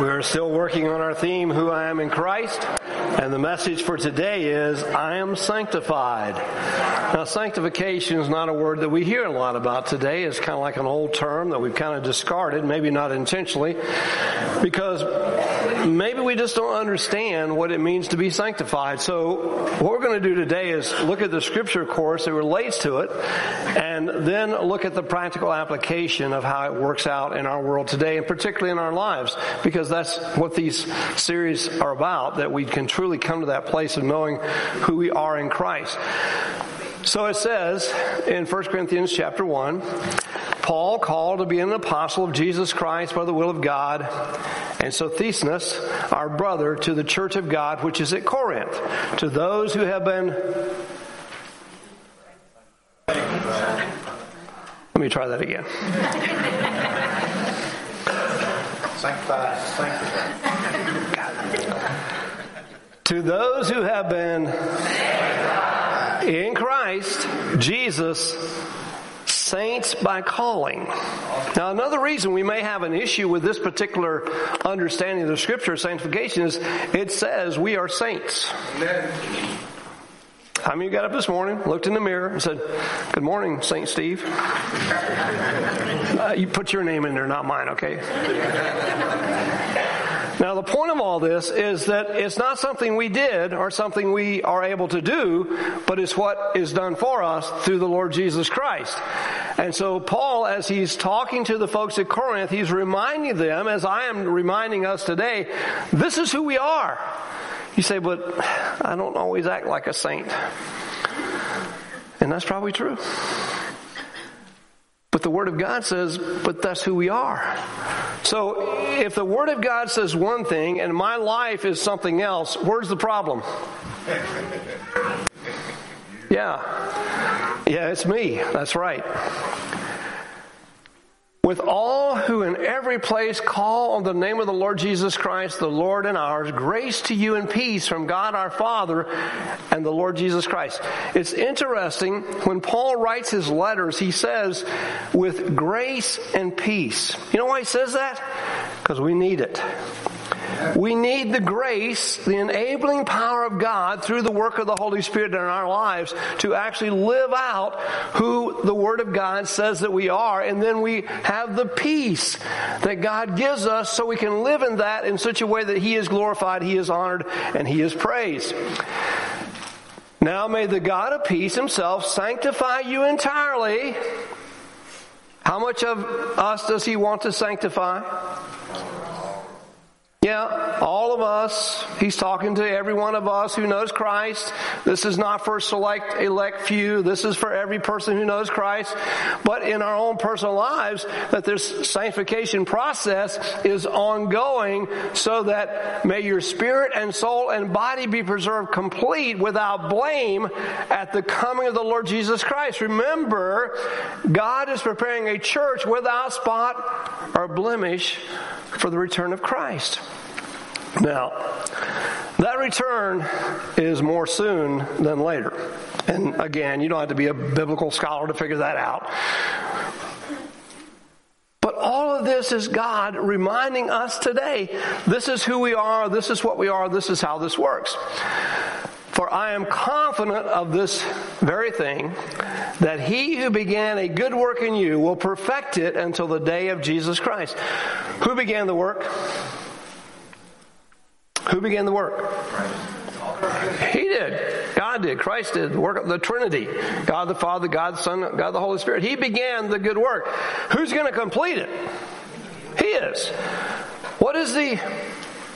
We are still working on our theme, Who I Am in Christ. And the message for today is, I am sanctified. Now, sanctification is not a word that we hear a lot about today. It's kind of like an old term that we've kind of discarded, maybe not intentionally, because maybe we just don't understand what it means to be sanctified. So, what we're going to do today is look at the scripture course that relates to it, and then look at the practical application of how it works out in our world today, and particularly in our lives, because that's what these series are about, that we can truly come to that place of knowing who we are in Christ. So it says in 1 Corinthians chapter 1, Paul called to be an apostle of Jesus Christ by the will of God, and Sosthenes, our brother, to the church of God which is at Corinth, to those who have been Let me try that again. Sanctified, sanctified. To those who have been in Christ, Jesus, saints by calling. Now, another reason we may have an issue with this particular understanding of the scripture, sanctification, is it says we are saints. How many of you got up this morning, looked in the mirror, and said, Good morning, Saint Steve? Uh, you put your name in there, not mine, okay? Now, the point of all this is that it's not something we did or something we are able to do, but it's what is done for us through the Lord Jesus Christ. And so, Paul, as he's talking to the folks at Corinth, he's reminding them, as I am reminding us today, this is who we are. You say, but I don't always act like a saint. And that's probably true. But the Word of God says, but that's who we are. So if the Word of God says one thing and my life is something else, where's the problem? Yeah. Yeah, it's me. That's right. With all who in every place call on the name of the Lord Jesus Christ, the Lord and ours, grace to you and peace from God our Father and the Lord Jesus Christ. It's interesting, when Paul writes his letters, he says, with grace and peace. You know why he says that? Because we need it. We need the grace, the enabling power of God through the work of the Holy Spirit in our lives to actually live out who the Word of God says that we are. And then we have the peace that God gives us so we can live in that in such a way that He is glorified, He is honored, and He is praised. Now may the God of peace Himself sanctify you entirely. How much of us does He want to sanctify? Yeah, all of us. He's talking to every one of us who knows Christ. This is not for select, elect few. This is for every person who knows Christ. But in our own personal lives, that this sanctification process is ongoing so that may your spirit and soul and body be preserved complete without blame at the coming of the Lord Jesus Christ. Remember, God is preparing a church without spot or blemish for the return of Christ. Now, that return is more soon than later. And again, you don't have to be a biblical scholar to figure that out. But all of this is God reminding us today this is who we are, this is what we are, this is how this works. For I am confident of this very thing, that he who began a good work in you will perfect it until the day of Jesus Christ. Who began the work? Who began the work? He did. God did. Christ did. The work of the Trinity. God the Father, God the Son, God the Holy Spirit. He began the good work. Who's going to complete it? He is. What is the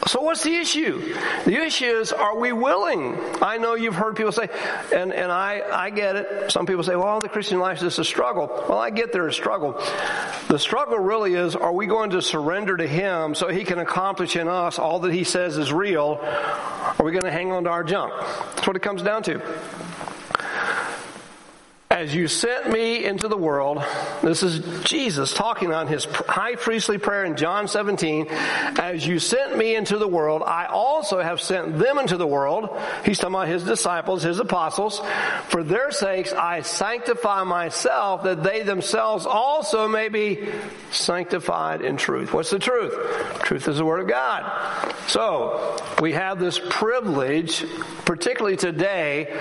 so what's the issue? The issue is, are we willing? I know you've heard people say, and, and I, I get it. Some people say, well, the Christian life is just a struggle. Well, I get there's a struggle. The struggle really is, are we going to surrender to Him so He can accomplish in us all that He says is real? Are we going to hang on to our junk? That's what it comes down to. As you sent me into the world, this is Jesus talking on his high priestly prayer in John 17, as you sent me into the world, I also have sent them into the world. He's talking about his disciples, his apostles. For their sakes I sanctify myself that they themselves also may be sanctified in truth. What's the truth? Truth is the word of God. So, we have this privilege, particularly today,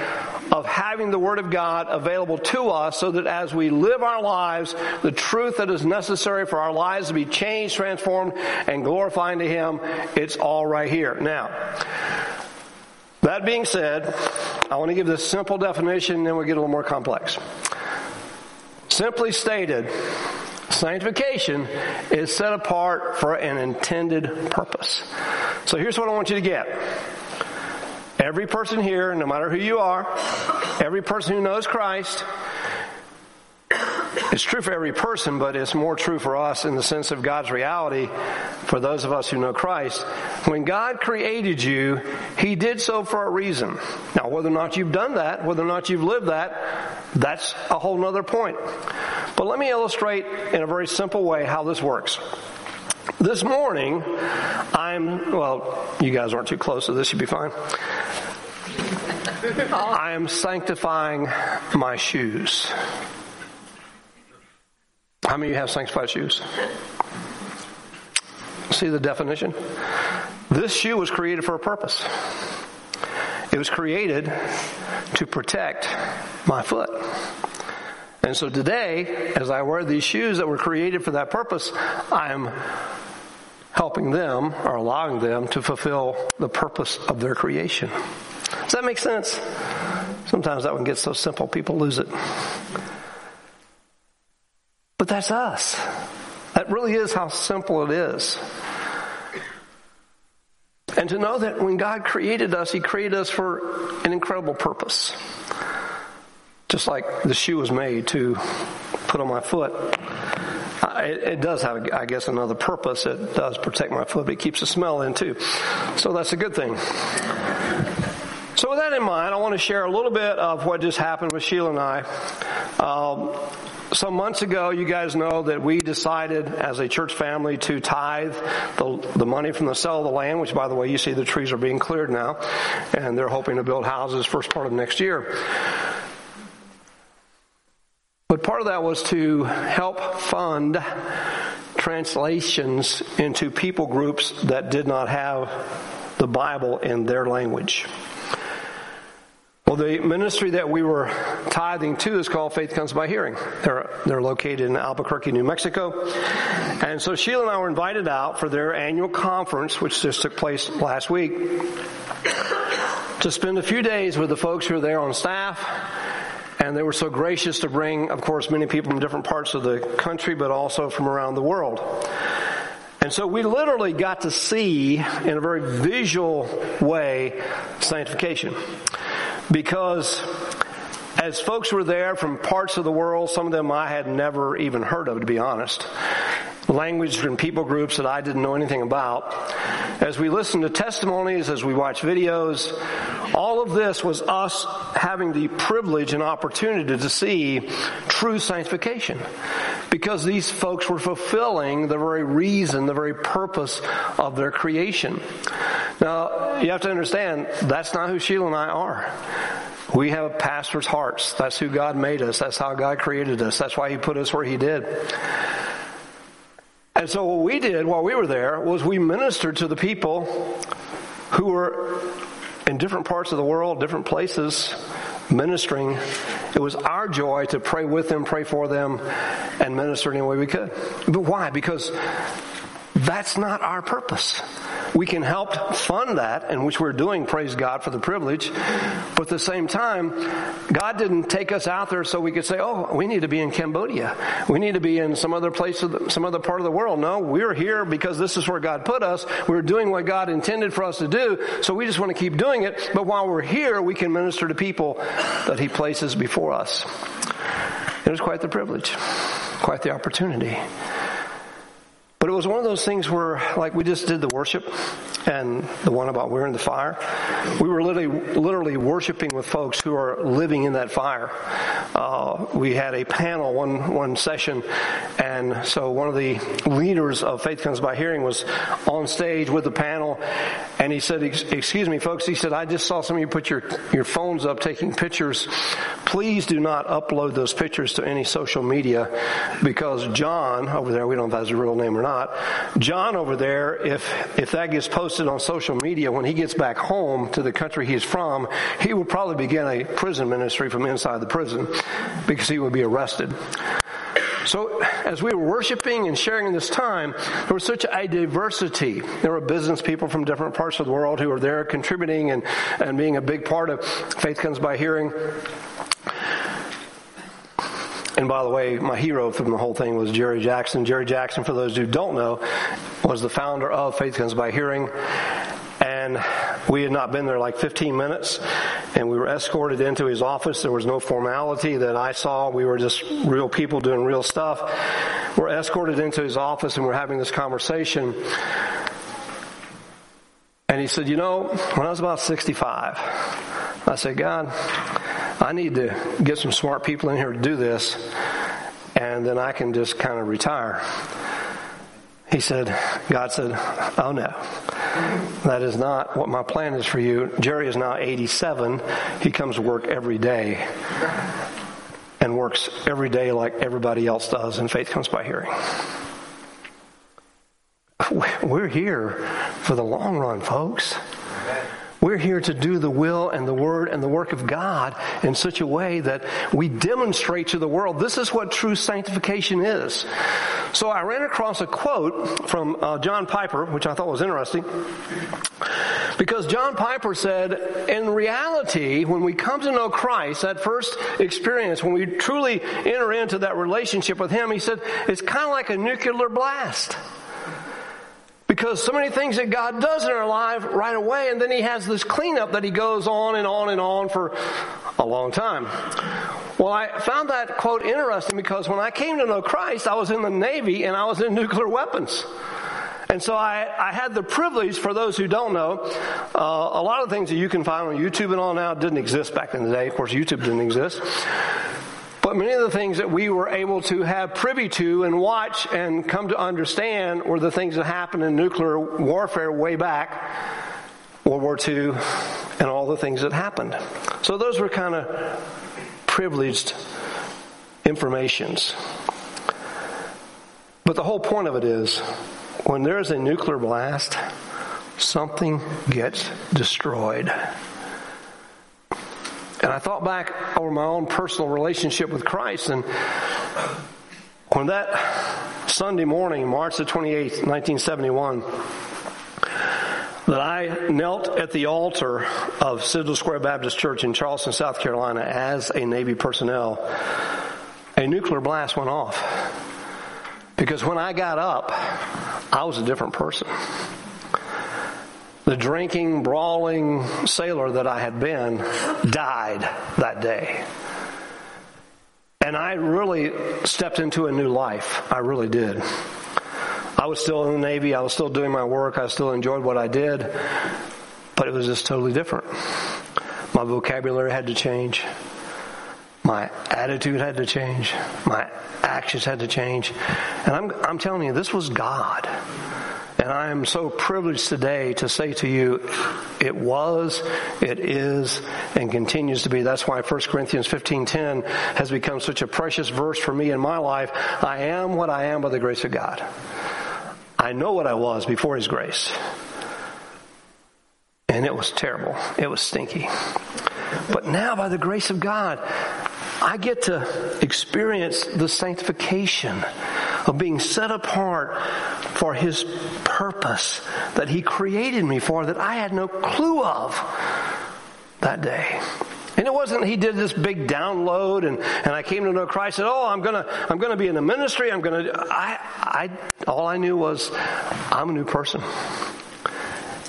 of having the word of God available to us so that as we live our lives, the truth that is necessary for our lives to be changed, transformed, and glorifying to Him, it's all right here. Now, that being said, I want to give this simple definition, and then we get a little more complex. Simply stated, sanctification is set apart for an intended purpose. So here's what I want you to get. Every person here, no matter who you are, every person who knows Christ, it's true for every person, but it's more true for us in the sense of God's reality for those of us who know Christ. When God created you, He did so for a reason. Now, whether or not you've done that, whether or not you've lived that, that's a whole nother point. But let me illustrate in a very simple way how this works. This morning, I'm, well, you guys aren't too close, so this should be fine. I am sanctifying my shoes. How many of you have sanctified shoes? See the definition? This shoe was created for a purpose. It was created to protect my foot. And so today, as I wear these shoes that were created for that purpose, I am helping them or allowing them to fulfill the purpose of their creation. Does that make sense? Sometimes that one gets so simple, people lose it. But that's us. That really is how simple it is. And to know that when God created us, He created us for an incredible purpose. Just like the shoe was made to put on my foot. It, it, does have, I guess, another purpose. It does protect my foot, but it keeps the smell in too. So that's a good thing. So with that in mind, I want to share a little bit of what just happened with Sheila and I. Um, some months ago, you guys know that we decided as a church family to tithe the, the money from the sale of the land, which by the way, you see the trees are being cleared now, and they're hoping to build houses first part of next year. But part of that was to help fund translations into people groups that did not have the Bible in their language. Well, the ministry that we were tithing to is called Faith Comes by Hearing. They're, they're located in Albuquerque, New Mexico. And so Sheila and I were invited out for their annual conference, which just took place last week, to spend a few days with the folks who are there on staff. And they were so gracious to bring, of course, many people from different parts of the country, but also from around the world. And so we literally got to see in a very visual way sanctification because as folks were there from parts of the world, some of them I had never even heard of, to be honest, language and people groups that I didn't know anything about. As we listened to testimonies, as we watched videos, all of this was us having the privilege and opportunity to see true sanctification. Because these folks were fulfilling the very reason, the very purpose of their creation. Now, you have to understand, that's not who Sheila and I are. We have pastor's hearts. That's who God made us. That's how God created us. That's why He put us where He did. And so what we did while we were there was we ministered to the people who were in different parts of the world, different places, ministering. It was our joy to pray with them, pray for them, and minister in any way we could. But why? Because that's not our purpose. We can help fund that, and which we're doing, praise God for the privilege. But at the same time, God didn't take us out there so we could say, oh, we need to be in Cambodia. We need to be in some other place, some other part of the world. No, we're here because this is where God put us. We're doing what God intended for us to do, so we just want to keep doing it. But while we're here, we can minister to people that He places before us. It was quite the privilege, quite the opportunity. But it was one of those things where, like, we just did the worship and the one about we're in the fire. We were literally, literally worshiping with folks who are living in that fire. uh, we had a panel one one session, and so one of the leaders of Faith Comes by Hearing was on stage with the panel, and he said, "Excuse me, folks," he said, "I just saw some of you put your your phones up taking pictures. Please do not upload those pictures to any social media, because John over there, we don't know if that's a real name or not, John over there, if if that gets posted on social media, when he gets back home to the country he's from, he will probably begin a prison ministry from inside the prison." because he would be arrested. So, as we were worshiping and sharing in this time, there was such a diversity. There were business people from different parts of the world who were there contributing and, and being a big part of Faith Comes by Hearing. And by the way, my hero from the whole thing was Jerry Jackson. Jerry Jackson, for those who don't know, was the founder of Faith Comes by Hearing. And we had not been there like 15 minutes and we were escorted into his office. There was no formality that i saw. We were just real people doing real stuff. We're escorted into his office and we're having this conversation. And he said you know when i was about 65 i said god i need to get some smart people in here to do this and then i can just kind of retire he said, God said, Oh no, that is not what my plan is for you. Jerry is now 87. He comes to work every day and works every day like everybody else does, and faith comes by hearing. We're here for the long run, folks. We're here to do the will and the word and the work of God in such a way that we demonstrate to the world this is what true sanctification is. So I ran across a quote from uh, John Piper, which I thought was interesting. Because John Piper said, in reality, when we come to know Christ, that first experience, when we truly enter into that relationship with Him, he said, it's kind of like a nuclear blast. Because so many things that God does in our life right away, and then He has this cleanup that He goes on and on and on for a long time. Well, I found that quote interesting because when I came to know Christ, I was in the Navy and I was in nuclear weapons. And so I, I had the privilege, for those who don't know, uh, a lot of things that you can find on YouTube and all now didn't exist back in the day. Of course, YouTube didn't exist. Many of the things that we were able to have privy to and watch and come to understand were the things that happened in nuclear warfare way back, World War II, and all the things that happened. So those were kind of privileged informations. But the whole point of it is when there's a nuclear blast, something gets destroyed. And I thought back over my own personal relationship with Christ, and when that Sunday morning, March the 28th, 1971, that I knelt at the altar of Sigel Square Baptist Church in Charleston, South Carolina as a Navy personnel, a nuclear blast went off. Because when I got up, I was a different person the drinking, brawling sailor that I had been died that day. And I really stepped into a new life. I really did. I was still in the Navy. I was still doing my work. I still enjoyed what I did. But it was just totally different. My vocabulary had to change. My attitude had to change. My actions had to change. And I'm, I'm telling you, this was God. And I am so privileged today to say to you, it was, it is, and continues to be. That's why 1 Corinthians 15.10 has become such a precious verse for me in my life. I am what I am by the grace of God. I know what I was before His grace. And it was terrible. It was stinky. But now by the grace of God, I get to experience the sanctification of being set apart for His purpose that He created me for that I had no clue of that day. And it wasn't he did this big download and, and I came to know Christ and oh I'm gonna I'm gonna be in the ministry, I'm gonna I I all I knew was I'm a new person.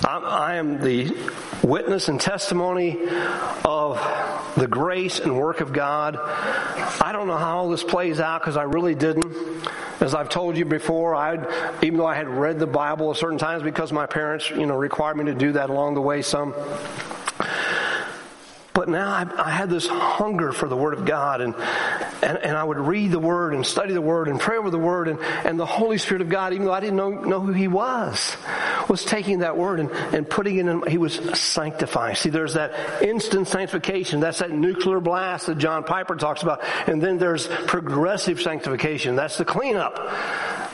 I'm, I am the witness and testimony of the grace and work of God. I don't know how all this plays out because I really didn't. As I've told you before, I even though I had read the Bible at certain times because my parents, you know, required me to do that along the way some. But now I, I had this hunger for the Word of God, and, and, and I would read the Word and study the Word and pray over the Word, and, and the Holy Spirit of God, even though I didn't know, know who He was, was taking that Word and, and putting it in, He was sanctifying. See, there's that instant sanctification. That's that nuclear blast that John Piper talks about. And then there's progressive sanctification. That's the cleanup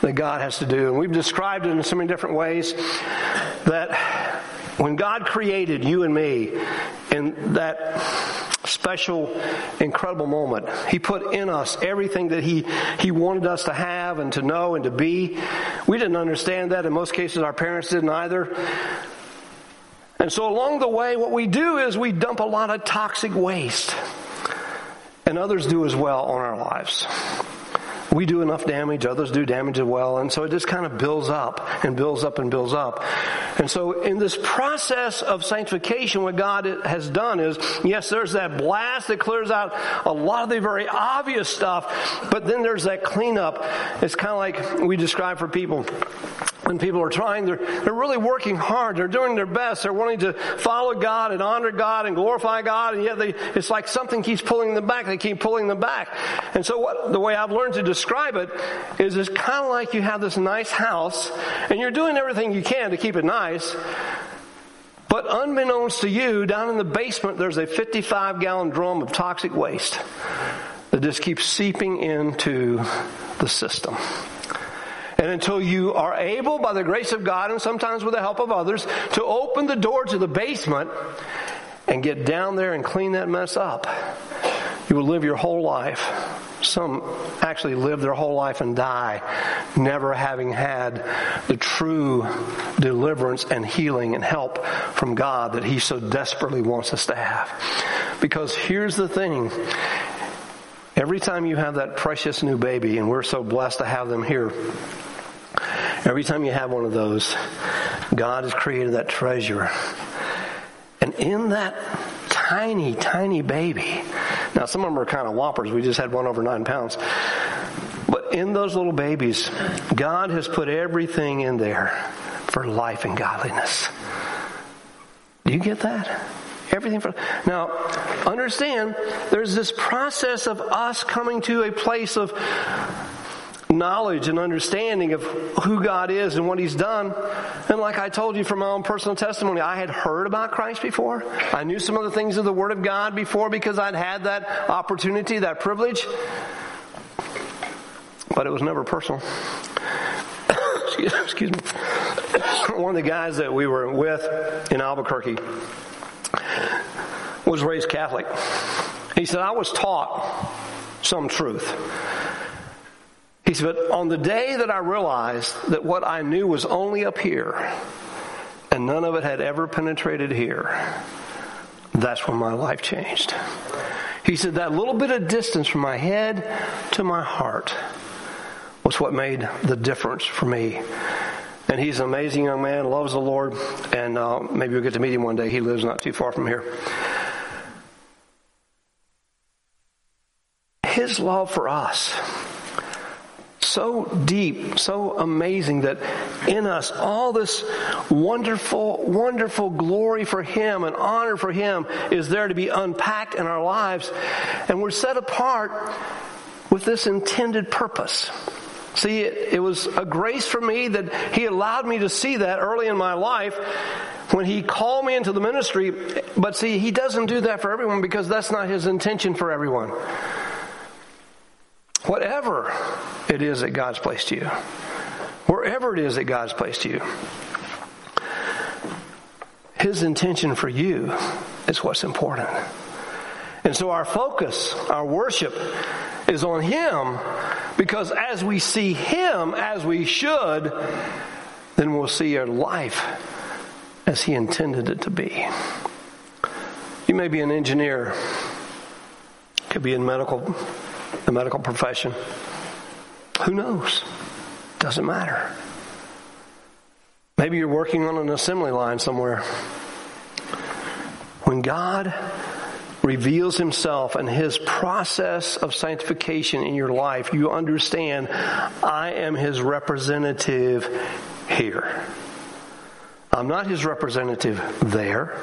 that God has to do. And we've described it in so many different ways that when God created you and me in that special, incredible moment, He put in us everything that He, He wanted us to have and to know and to be. We didn't understand that. In most cases, our parents didn't either. And so along the way, what we do is we dump a lot of toxic waste. And others do as well on our lives we do enough damage, others do damage as well, and so it just kind of builds up and builds up and builds up. And so in this process of sanctification, what God has done is, yes, there's that blast that clears out a lot of the very obvious stuff, but then there's that cleanup. It's kind of like we describe for people when people are trying, they're, they're really working hard. They're doing their best. They're wanting to follow God and honor God and glorify God, and yet they, it's like something keeps pulling them back. They keep pulling them back. And so what, the way I've learned to describe it is it's kind of like you have this nice house, and you're doing everything you can to keep it nice, but unbeknownst to you, down in the basement, there's a 55 gallon drum of toxic waste that just keeps seeping into the system. And until you are able, by the grace of God and sometimes with the help of others, to open the door to the basement and get down there and clean that mess up, you will live your whole life. Some actually live their whole life and die, never having had the true deliverance and healing and help from God that He so desperately wants us to have. Because here's the thing. Every time you have that precious new baby, and we're so blessed to have them here, Every time you have one of those, God has created that treasure. And in that tiny, tiny baby, now some of them are kind of whoppers. We just had one over nine pounds. But in those little babies, God has put everything in there for life and godliness. Do you get that? Everything for now. Understand, there's this process of us coming to a place of knowledge and understanding of who God is and what He's done. And like I told you from my own personal testimony, I had heard about Christ before. I knew some of the things of the Word of God before because I'd had that opportunity, that privilege. But it was never personal. Excuse me. One of the guys that we were with in Albuquerque was raised Catholic. He said, I was taught some truth. He said, but on the day that I realized that what I knew was only up here and none of it had ever penetrated here, that's when my life changed. He said, that little bit of distance from my head to my heart was what made the difference for me. And he's an amazing young man, loves the Lord, and uh, maybe we'll get to meet him one day. He lives not too far from here. His love for us so deep, so amazing that in us all this wonderful, wonderful glory for Him and honor for Him is there to be unpacked in our lives. And we're set apart with this intended purpose. See, it, it was a grace for me that He allowed me to see that early in my life when He called me into the ministry. But see, He doesn't do that for everyone because that's not His intention for everyone. Whatever it is that God's placed you, wherever it is that God's placed you, His intention for you is what's important. And so our focus, our worship, is on Him because as we see Him as we should, then we'll see our life as He intended it to be. You may be an engineer, could be in medical the medical profession. Who knows? Doesn't matter. Maybe you're working on an assembly line somewhere. When God reveals himself and his process of sanctification in your life, you understand I am his representative here. I'm not his representative there.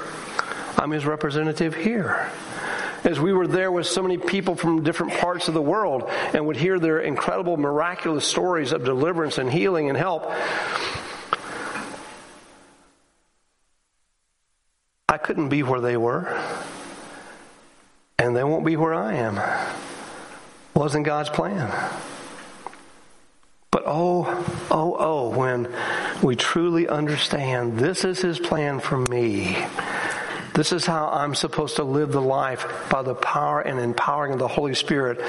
I'm his representative here. As we were there with so many people from different parts of the world and would hear their incredible, miraculous stories of deliverance and healing and help, I couldn't be where they were, and they won't be where I am. Wasn't God's plan. But oh, oh, oh, when we truly understand this is His plan for me. This is how I'm supposed to live the life by the power and empowering of the Holy Spirit,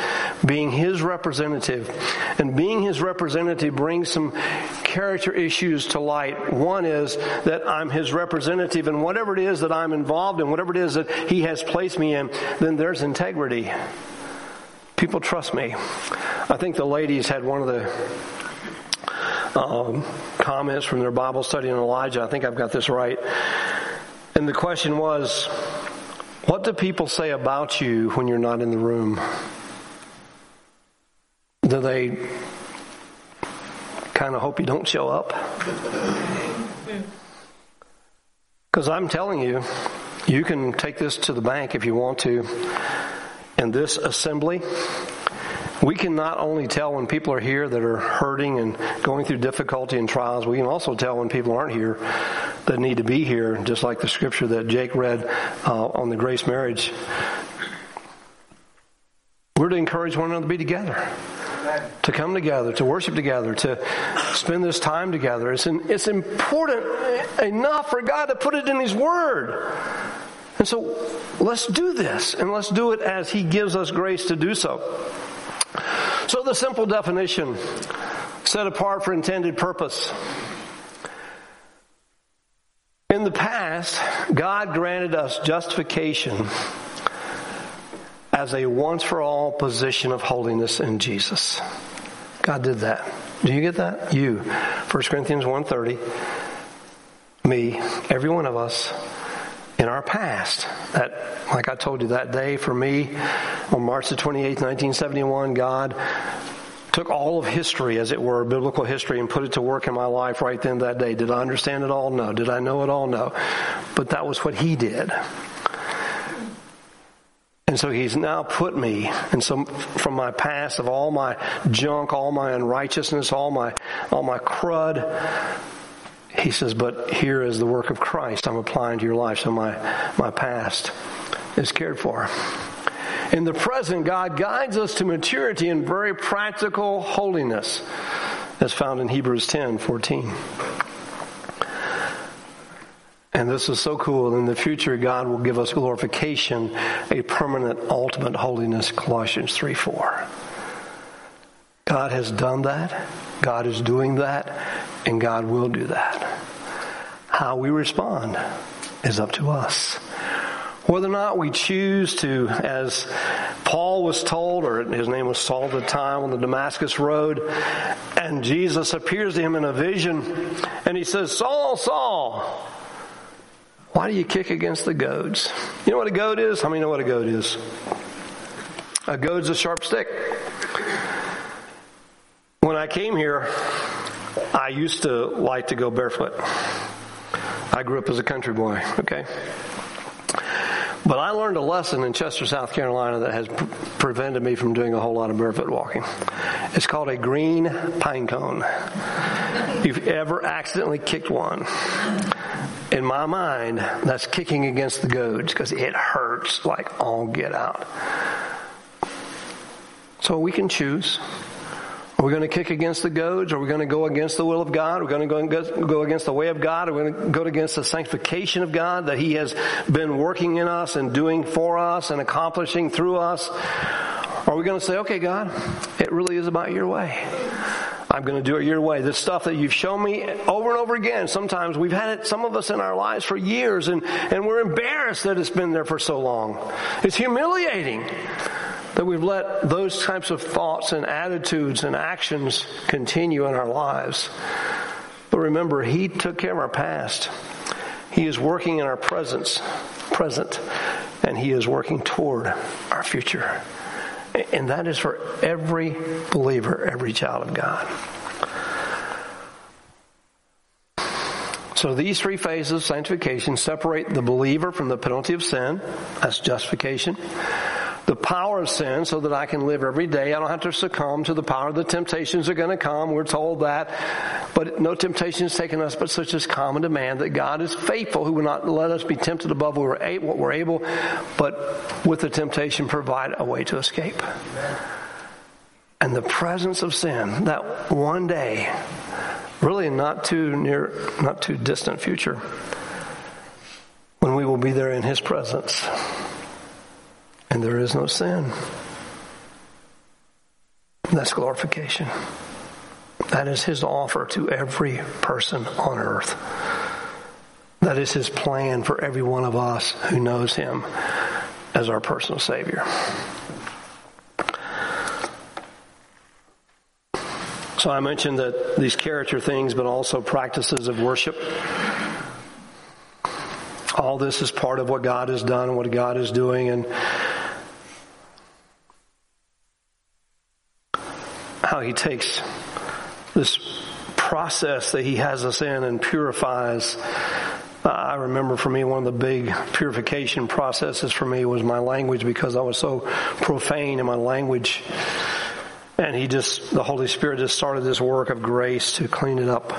being His representative. And being His representative brings some character issues to light. One is that I'm His representative, and whatever it is that I'm involved in, whatever it is that He has placed me in, then there's integrity. People trust me. I think the ladies had one of the um, comments from their Bible study on Elijah. I think I've got this right. And the question was, what do people say about you when you're not in the room? Do they kind of hope you don't show up? Because I'm telling you, you can take this to the bank if you want to in this assembly, we can not only tell when people are here that are hurting and going through difficulty and trials, we can also tell when people aren't here that need to be here, just like the scripture that Jake read uh, on the grace marriage. We're to encourage one another to be together, to come together, to worship together, to spend this time together. It's, it's important enough for God to put it in His Word. And so let's do this and let's do it as He gives us grace to do so. So the simple definition, set apart for intended purpose. In the past, God granted us justification as a once for all position of holiness in Jesus. God did that. Do you get that? You. 1 Corinthians 1.30. Me. Every one of us in our past. That, like I told you that day for me, on March the 28th, 1971, God took all of history, as it were, biblical history, and put it to work in my life right then that day. Did I understand it all? No. Did I know it all? No. But that was what He did. And so he's now put me, and so from my past of all my junk, all my unrighteousness, all my, all my crud, he says, but here is the work of Christ I'm applying to your life, so my, my past is cared for. In the present, God guides us to maturity in very practical holiness, as found in Hebrews 10 14. And this is so cool. In the future, God will give us glorification, a permanent, ultimate holiness, Colossians 3 4. God has done that. God is doing that. And God will do that. How we respond is up to us. Whether or not we choose to, as Paul was told, or his name was Saul at the time on the Damascus Road, and Jesus appears to him in a vision, and he says, Saul, Saul, why do you kick against the goads? You know what a goad is? How many know what a goad is? A goad's a sharp stick. When I came here, I used to like to go barefoot. I grew up as a country boy, okay? But I learned a lesson in Chester, South Carolina that has pre- prevented me from doing a whole lot of barefoot walking. It's called a green pine cone. You've ever accidentally kicked one. In my mind, that's kicking against the goads because it hurts like all get out. So we can choose. Are we going to kick against the goads? Are we going to go against the will of God? Are we going to go against the way of God? Are we going to go against the sanctification of God that He has been working in us and doing for us and accomplishing through us? Are we going to say, okay, God, it really is about your way? I'm going to do it your way. This stuff that you've shown me over and over again. Sometimes we've had it, some of us in our lives for years and, and we're embarrassed that it's been there for so long. It's humiliating that we've let those types of thoughts and attitudes and actions continue in our lives. But remember, He took care of our past. He is working in our presence, present, and He is working toward our future. And that is for every believer, every child of God. So these three phases of sanctification separate the believer from the penalty of sin. That's justification. The power of sin so that I can live every day. I don't have to succumb to the power of the temptations that are going to come. We're told that. But no temptation has taken us but such as common demand that God is faithful who will not let us be tempted above what we're able, but with the temptation provide a way to escape. And the presence of sin, that one day, really not too near, not too distant future, when we will be there in His presence. And there is no sin. That's glorification. That is His offer to every person on earth. That is His plan for every one of us who knows Him as our personal Savior. So I mentioned that these character things, but also practices of worship. All this is part of what God has done and what God is doing and he takes this process that he has us in and purifies. Uh, I remember for me, one of the big purification processes for me was my language because I was so profane in my language. And he just, the Holy Spirit just started this work of grace to clean it up.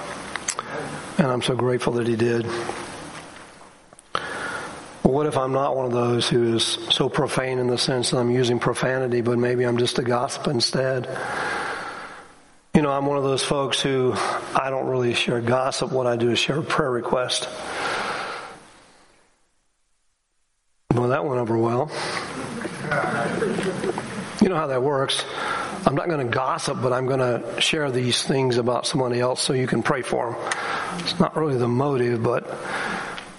And I'm so grateful that he did. Well, what if I'm not one of those who is so profane in the sense that I'm using profanity, but maybe I'm just a gossip instead? You know, I'm one of those folks who I don't really share gossip. What I do is share a prayer request. Well, that went over well. You know how that works. I'm not going to gossip, but I'm going to share these things about somebody else so you can pray for them. It's not really the motive, but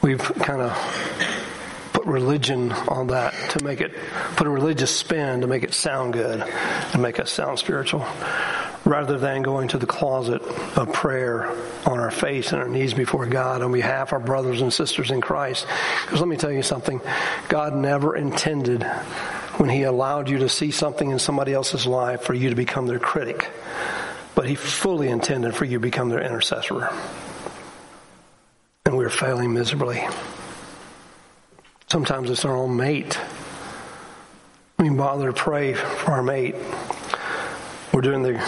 we've kind of put religion on that to make it, put a religious spin to make it sound good and make us sound spiritual. Rather than going to the closet of prayer on our face and our knees before God on behalf of our brothers and sisters in Christ. Because let me tell you something. God never intended when He allowed you to see something in somebody else's life for you to become their critic. But He fully intended for you to become their intercessor. And we're failing miserably. Sometimes it's our own mate. We bother to pray for our mate. We're doing the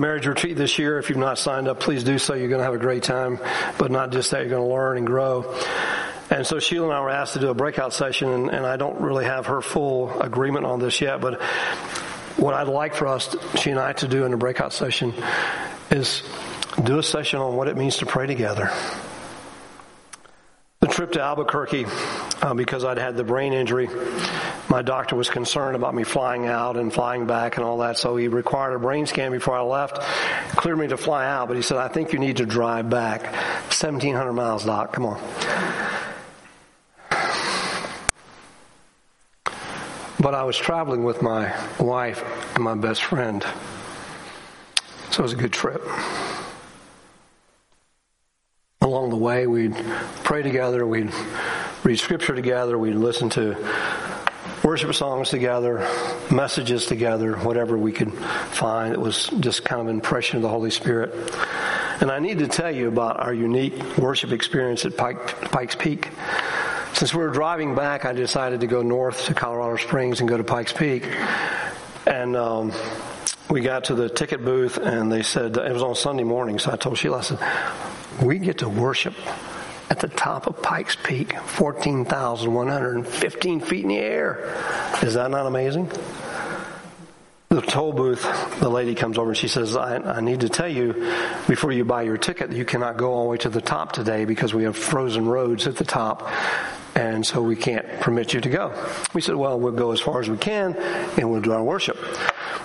marriage retreat this year. If you've not signed up, please do so. You're going to have a great time, but not just that, you're going to learn and grow. And so Sheila and I were asked to do a breakout session, and, and I don't really have her full agreement on this yet, but what I'd like for us, she and I, to do in a breakout session is do a session on what it means to pray together. The trip to Albuquerque, uh, because I'd had the brain injury, my doctor was concerned about me flying out and flying back and all that, so he required a brain scan before I left, cleared me to fly out, but he said, I think you need to drive back. 1,700 miles, doc, come on. But I was traveling with my wife and my best friend. So it was a good trip. Along the way, we'd pray together, we'd read scripture together, we'd listen to worship songs together, messages together, whatever we could find. It was just kind of an impression of the Holy Spirit. And I need to tell you about our unique worship experience at Pike, Pikes Peak. Since we were driving back, I decided to go north to Colorado Springs and go to Pikes Peak. And um, we got to the ticket booth, and they said it was on Sunday morning. So I told Sheila, I said, "We get to worship at the top of Pikes Peak, fourteen thousand one hundred fifteen feet in the air. Is that not amazing?" the toll booth, the lady comes over and she says, I, I, need to tell you before you buy your ticket, you cannot go all the way to the top today because we have frozen roads at the top. And so we can't permit you to go. We said, well, we'll go as far as we can and we'll do our worship.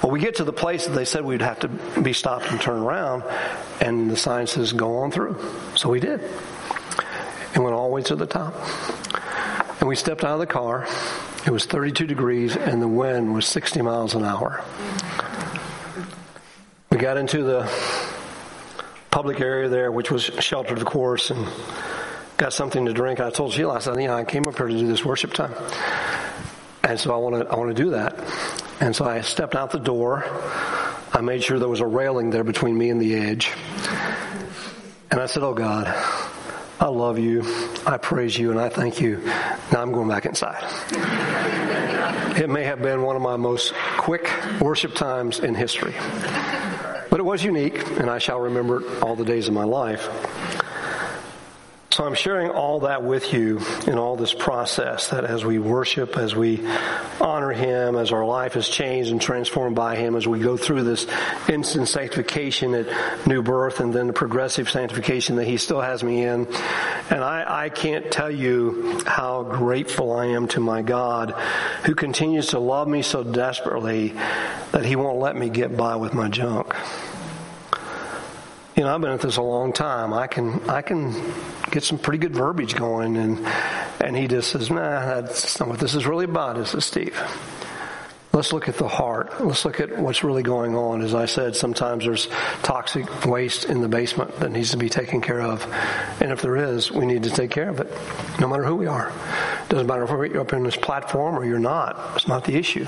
Well, we get to the place that they said we'd have to be stopped and turn around and the sign says go on through. So we did. And went all the way to the top. And we stepped out of the car it was 32 degrees and the wind was 60 miles an hour. We got into the public area there, which was sheltered, of course, and got something to drink. I told Sheila, I said, "Yeah, I came up here to do this worship time, and so I want to, I want to do that." And so I stepped out the door. I made sure there was a railing there between me and the edge, and I said, "Oh God, I love you. I praise you and I thank you. Now I'm going back inside. It may have been one of my most quick worship times in history. But it was unique and I shall remember it all the days of my life. So I'm sharing all that with you in all this process that as we worship, as we honor Him, as our life is changed and transformed by Him, as we go through this instant sanctification at new birth and then the progressive sanctification that He still has me in. And I, I can't tell you how grateful I am to my God who continues to love me so desperately that He won't let me get by with my junk you know, I've been at this a long time. I can, I can get some pretty good verbiage going and, and he just says, nah, that's not what this is really about, is it, Steve? Let's look at the heart. Let's look at what's really going on. As I said, sometimes there's toxic waste in the basement that needs to be taken care of. And if there is, we need to take care of it, no matter who we are. Doesn't matter if you're up in this platform or you're not. It's not the issue.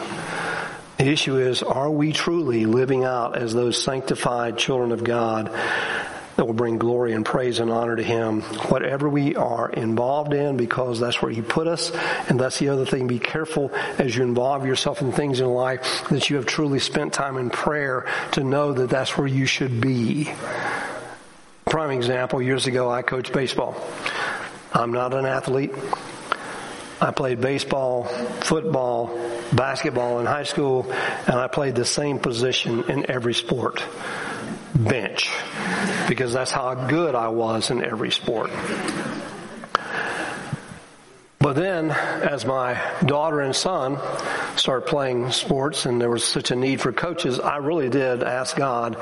The issue is, are we truly living out as those sanctified children of God that will bring glory and praise and honor to Him, whatever we are involved in, because that's where He put us. And that's the other thing. Be careful as you involve yourself in things in life that you have truly spent time in prayer to know that that's where you should be. Prime example, years ago I coached baseball. I'm not an athlete. I played baseball, football, basketball in high school, and I played the same position in every sport. Bench. Because that's how good I was in every sport. But then, as my daughter and son started playing sports and there was such a need for coaches, I really did ask God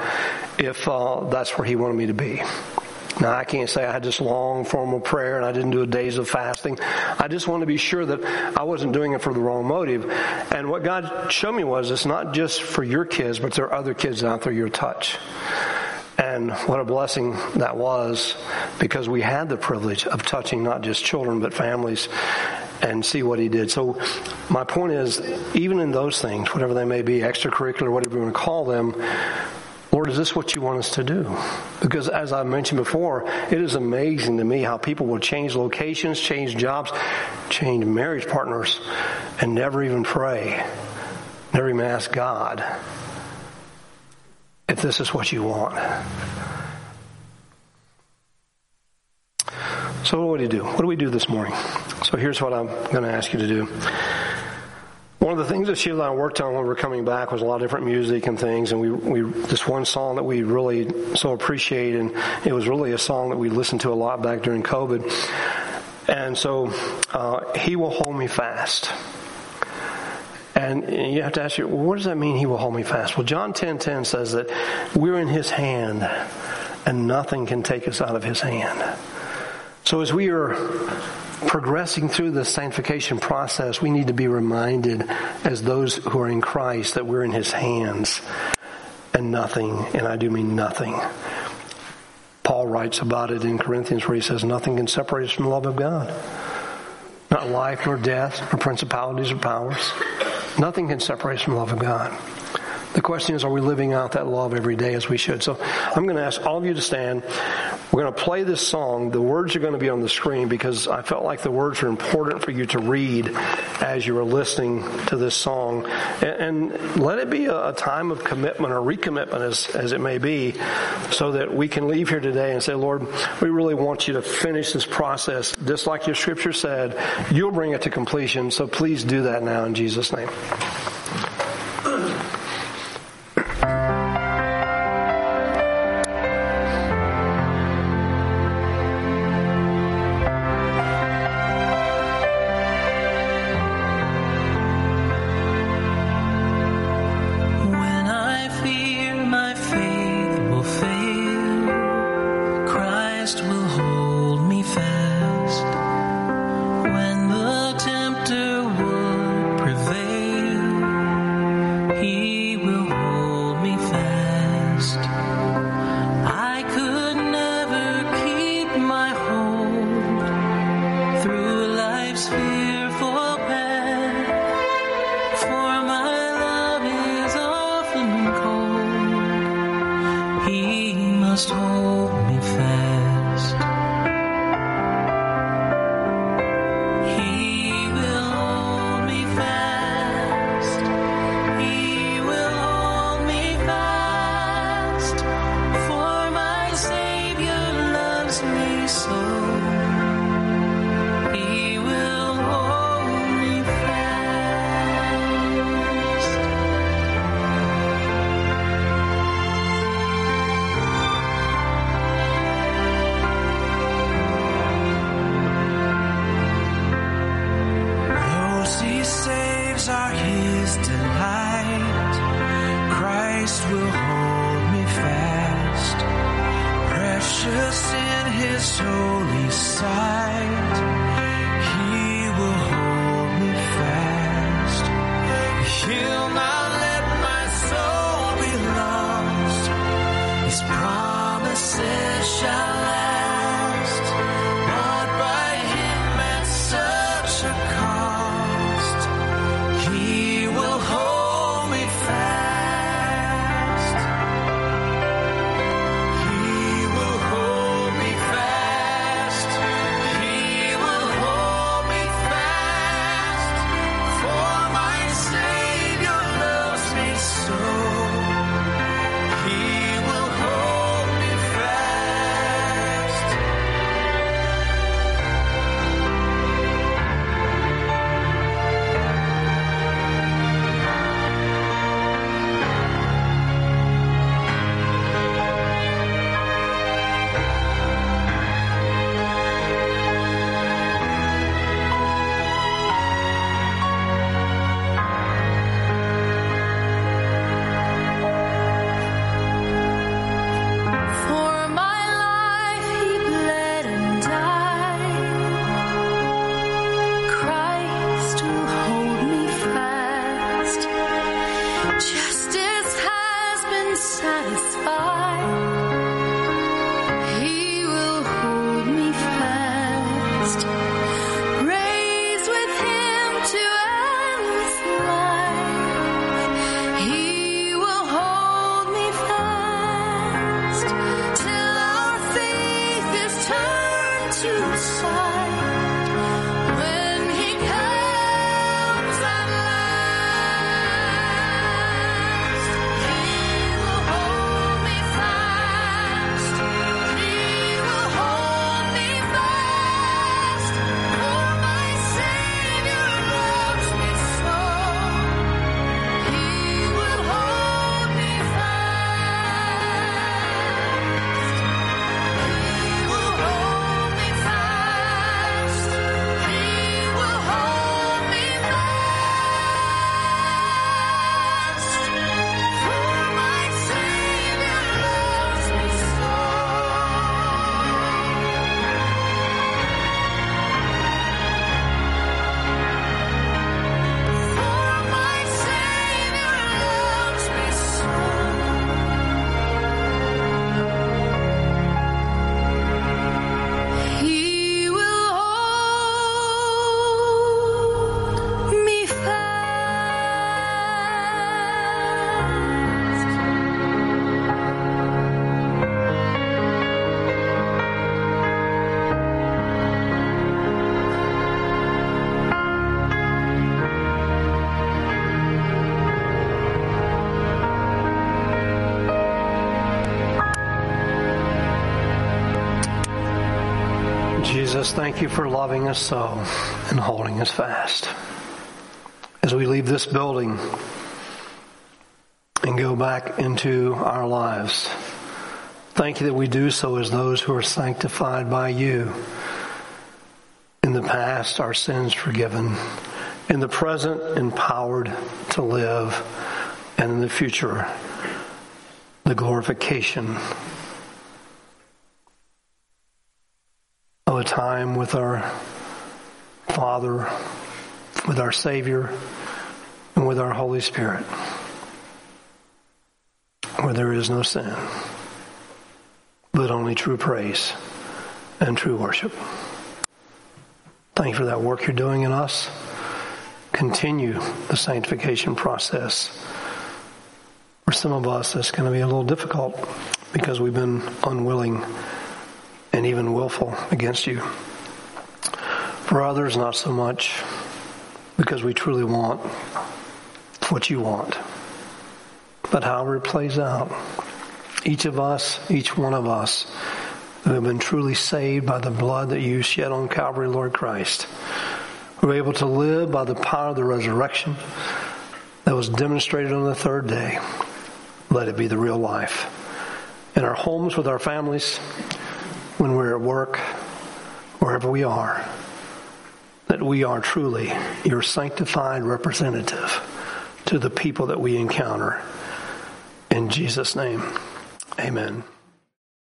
if uh, that's where He wanted me to be. Now, I can't say I had this long formal prayer and I didn't do a days of fasting. I just wanted to be sure that I wasn't doing it for the wrong motive. And what God showed me was it's not just for your kids, but there are other kids out there your touch. And what a blessing that was because we had the privilege of touching not just children, but families and see what he did. So my point is, even in those things, whatever they may be, extracurricular, whatever you want to call them, Lord, is this what you want us to do? Because as I mentioned before, it is amazing to me how people will change locations, change jobs, change marriage partners, and never even pray, never even ask God if this is what you want. So what do we do? What do we do this morning? So here's what I'm going to ask you to do. One of the things that Sheila and I worked on when we were coming back was a lot of different music and things, and we, we this one song that we really so appreciate, and it was really a song that we listened to a lot back during COVID. And so, uh, He will hold me fast. And you have to ask yourself, well, what does that mean, He will hold me fast? Well, John 10.10 10 says that we're in His hand, and nothing can take us out of His hand. So as we are progressing through the sanctification process, we need to be reminded as those who are in Christ that we're in His hands and nothing, and I do mean nothing. Paul writes about it in Corinthians where he says, Nothing can separate us from the love of God. Not life, nor death, nor principalities or powers. Nothing can separate us from the love of God. The question is, are we living out that love every day as we should? So I'm going to ask all of you to stand. We're going to play this song. The words are going to be on the screen because I felt like the words are important for you to read as you are listening to this song. And, and let it be a, a, time of commitment or recommitment as, as it may be so that we can leave here today and say, Lord, we really want you to finish this process just like your scripture said. You'll bring it to completion. So please do that now in Jesus' name. his holy sight. Jesus, thank you for loving us so and holding us fast. As we leave this building and go back into our lives, thank you that we do so as those who are sanctified by you. In the past, our sins forgiven. In the present, empowered to live. And in the future, the glorification a time with our Father, with our Savior, and with our Holy Spirit, where there is no sin, but only true praise and true worship. Thank you for that work you're doing in us. Continue the sanctification process. For some of us, it's going to be a little difficult because we've been unwilling and even willful against you. For others, not so much, because we truly want what you want. But however it plays out, each of us, each one of us, who have been truly saved by the blood that you shed on Calvary, Lord Christ, who are able to live by the power of the resurrection that was demonstrated on the third day. Let it be the real life. In our homes with our families, when we're at work, wherever we are, that we are truly your sanctified representative to the people that we encounter. In Jesus' name, amen.